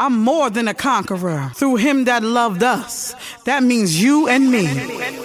I'm more than a conqueror through him that loved us. That means you and me.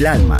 Del alma.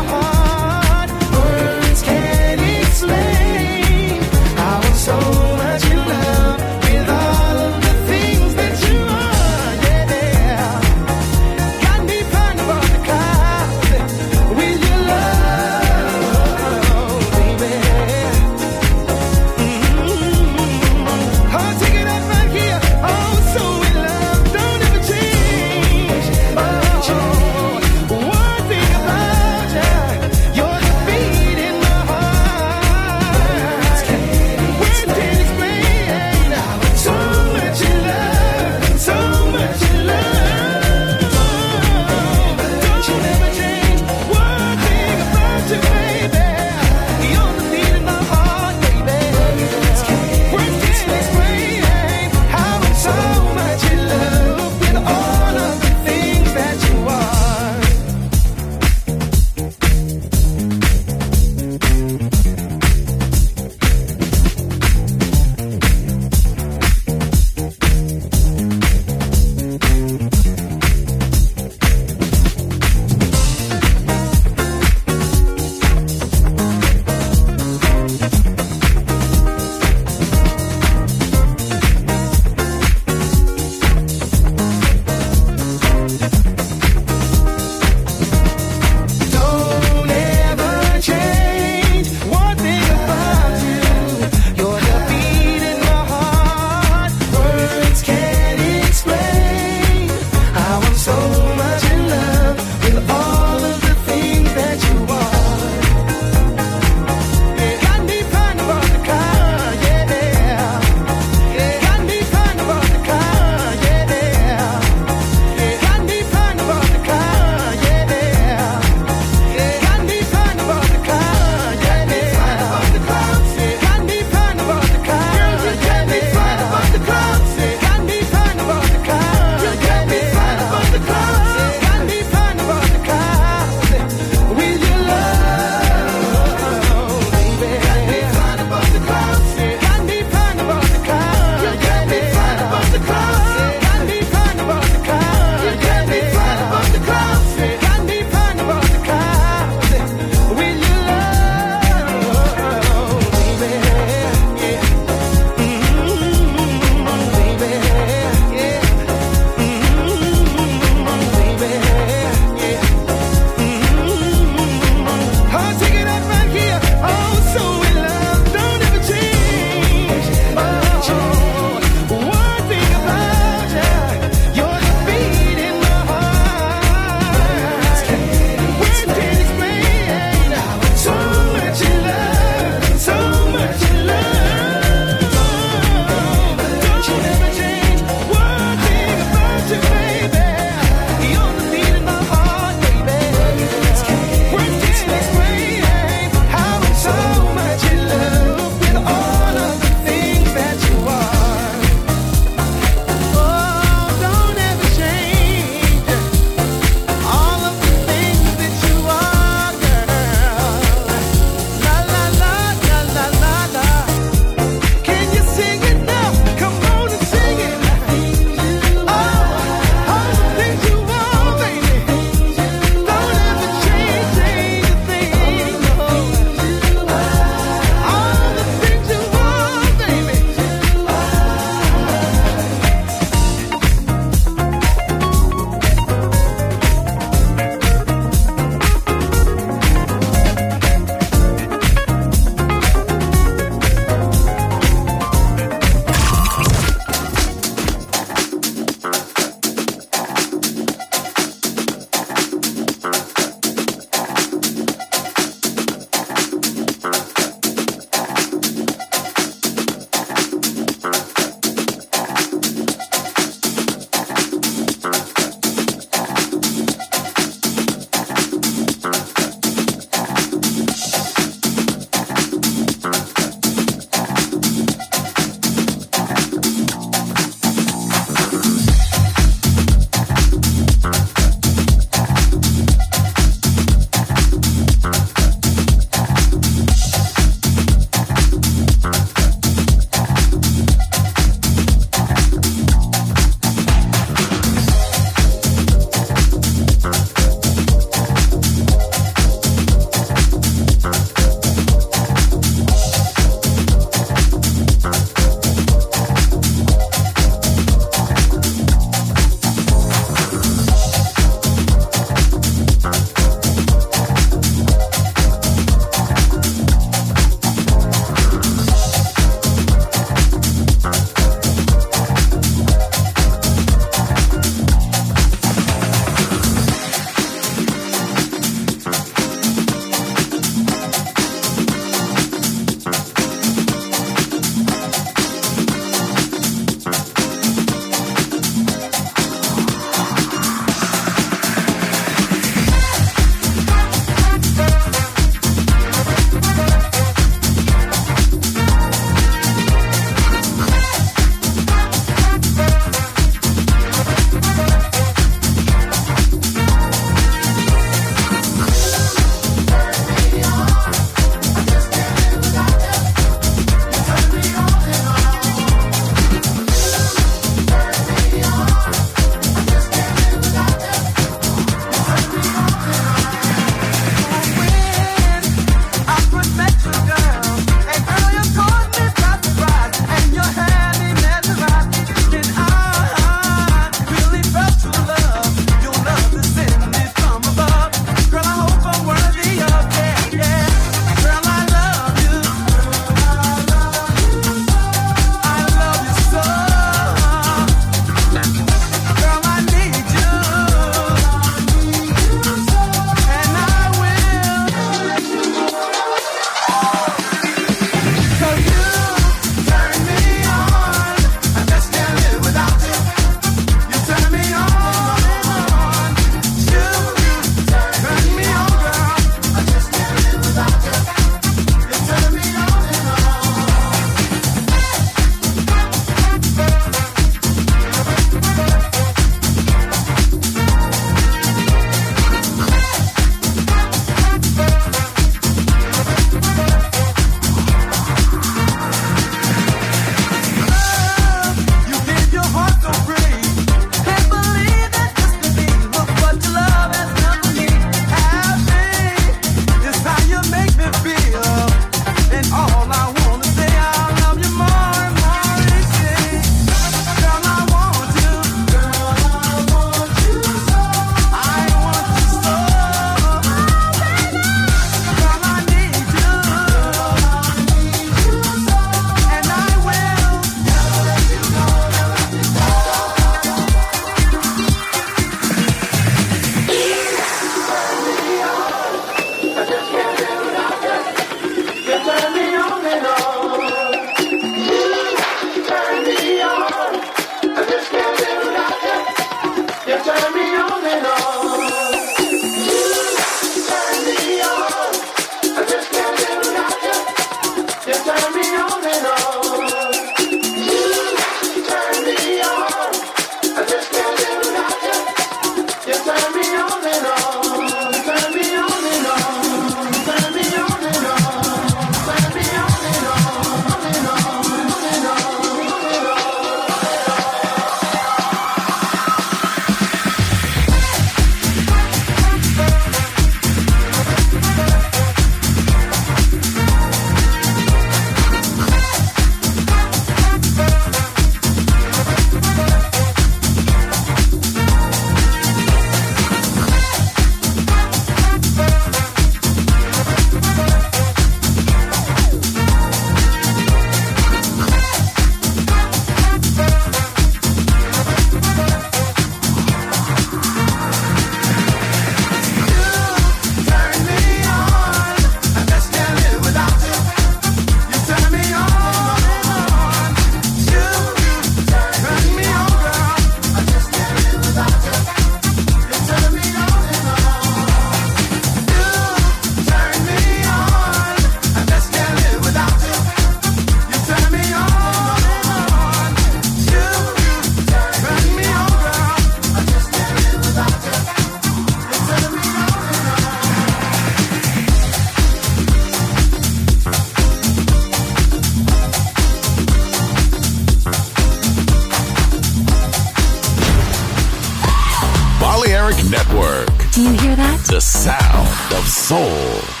Do you hear that? The sound of soul.